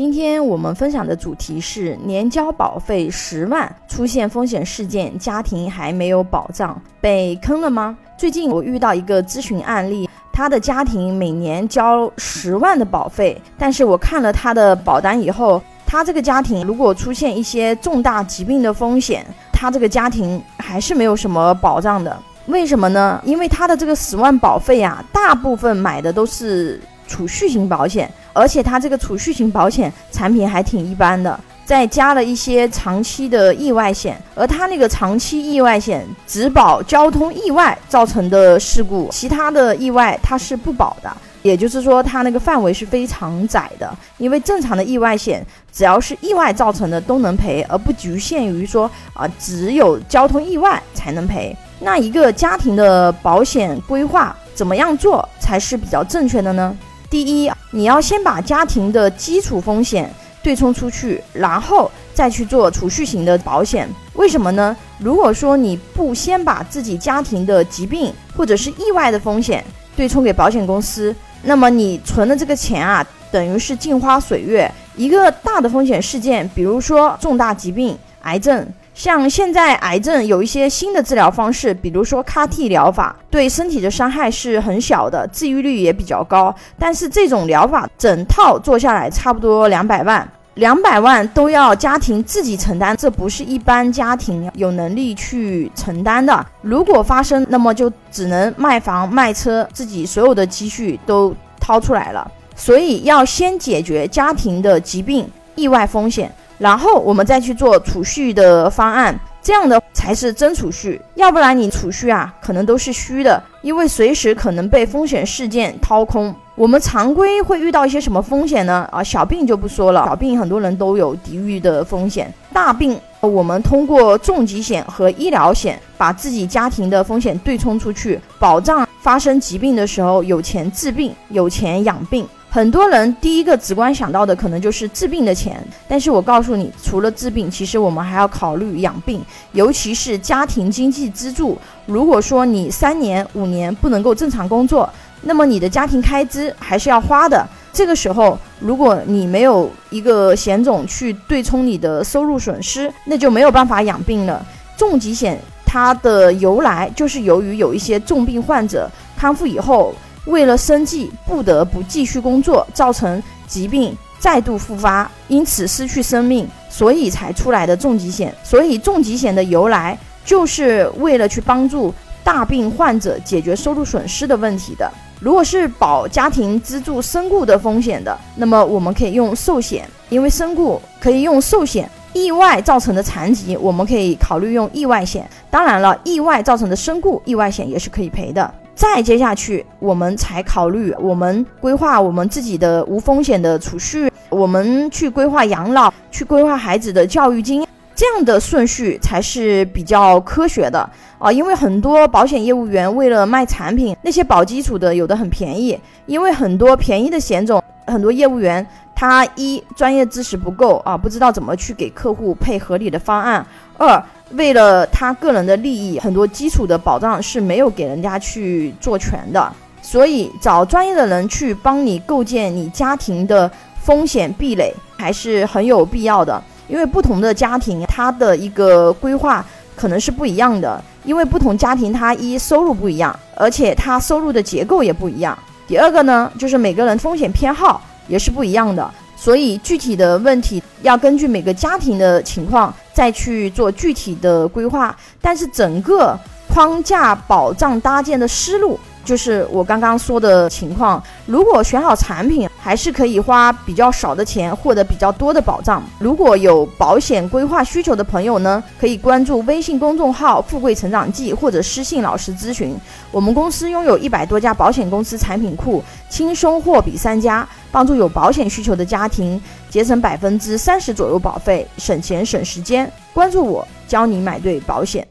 今天我们分享的主题是年交保费十万，出现风险事件，家庭还没有保障，被坑了吗？最近我遇到一个咨询案例，他的家庭每年交十万的保费，但是我看了他的保单以后，他这个家庭如果出现一些重大疾病的风险，他这个家庭还是没有什么保障的。为什么呢？因为他的这个十万保费啊，大部分买的都是储蓄型保险，而且他这个储蓄型保险产品还挺一般的，再加了一些长期的意外险，而他那个长期意外险只保交通意外造成的事故，其他的意外它是不保的。也就是说，它那个范围是非常窄的，因为正常的意外险只要是意外造成的都能赔，而不局限于说啊只有交通意外才能赔。那一个家庭的保险规划怎么样做才是比较正确的呢？第一，你要先把家庭的基础风险对冲出去，然后再去做储蓄型的保险。为什么呢？如果说你不先把自己家庭的疾病或者是意外的风险对冲给保险公司，那么你存的这个钱啊，等于是镜花水月。一个大的风险事件，比如说重大疾病、癌症。像现在癌症有一些新的治疗方式，比如说 CAR-T 疗法，对身体的伤害是很小的，治愈率也比较高。但是这种疗法整套做下来差不多两百万，两百万都要家庭自己承担，这不是一般家庭有能力去承担的。如果发生，那么就只能卖房卖车，自己所有的积蓄都掏出来了。所以要先解决家庭的疾病、意外风险。然后我们再去做储蓄的方案，这样的才是真储蓄。要不然你储蓄啊，可能都是虚的，因为随时可能被风险事件掏空。我们常规会遇到一些什么风险呢？啊，小病就不说了，小病很多人都有抵御的风险。大病，我们通过重疾险和医疗险，把自己家庭的风险对冲出去，保障发生疾病的时候有钱治病，有钱养病。很多人第一个直观想到的可能就是治病的钱，但是我告诉你，除了治病，其实我们还要考虑养病，尤其是家庭经济支柱。如果说你三年、五年不能够正常工作，那么你的家庭开支还是要花的。这个时候，如果你没有一个险种去对冲你的收入损失，那就没有办法养病了。重疾险它的由来就是由于有一些重病患者康复以后。为了生计，不得不继续工作，造成疾病再度复发，因此失去生命，所以才出来的重疾险。所以重疾险的由来，就是为了去帮助大病患者解决收入损失的问题的。如果是保家庭资助身故的风险的，那么我们可以用寿险，因为身故可以用寿险；意外造成的残疾，我们可以考虑用意外险。当然了，意外造成的身故，意外险也是可以赔的。再接下去，我们才考虑我们规划我们自己的无风险的储蓄，我们去规划养老，去规划孩子的教育金，这样的顺序才是比较科学的啊！因为很多保险业务员为了卖产品，那些保基础的有的很便宜，因为很多便宜的险种，很多业务员他一专业知识不够啊，不知道怎么去给客户配合理的方案；二为了他个人的利益，很多基础的保障是没有给人家去做全的，所以找专业的人去帮你构建你家庭的风险壁垒还是很有必要的。因为不同的家庭，他的一个规划可能是不一样的，因为不同家庭他一收入不一样，而且他收入的结构也不一样。第二个呢，就是每个人风险偏好也是不一样的。所以具体的问题要根据每个家庭的情况再去做具体的规划，但是整个框架保障搭建的思路。就是我刚刚说的情况，如果选好产品，还是可以花比较少的钱获得比较多的保障。如果有保险规划需求的朋友呢，可以关注微信公众号“富贵成长记”或者私信老师咨询。我们公司拥有一百多家保险公司产品库，轻松货比三家，帮助有保险需求的家庭节省百分之三十左右保费，省钱省时间。关注我，教你买对保险。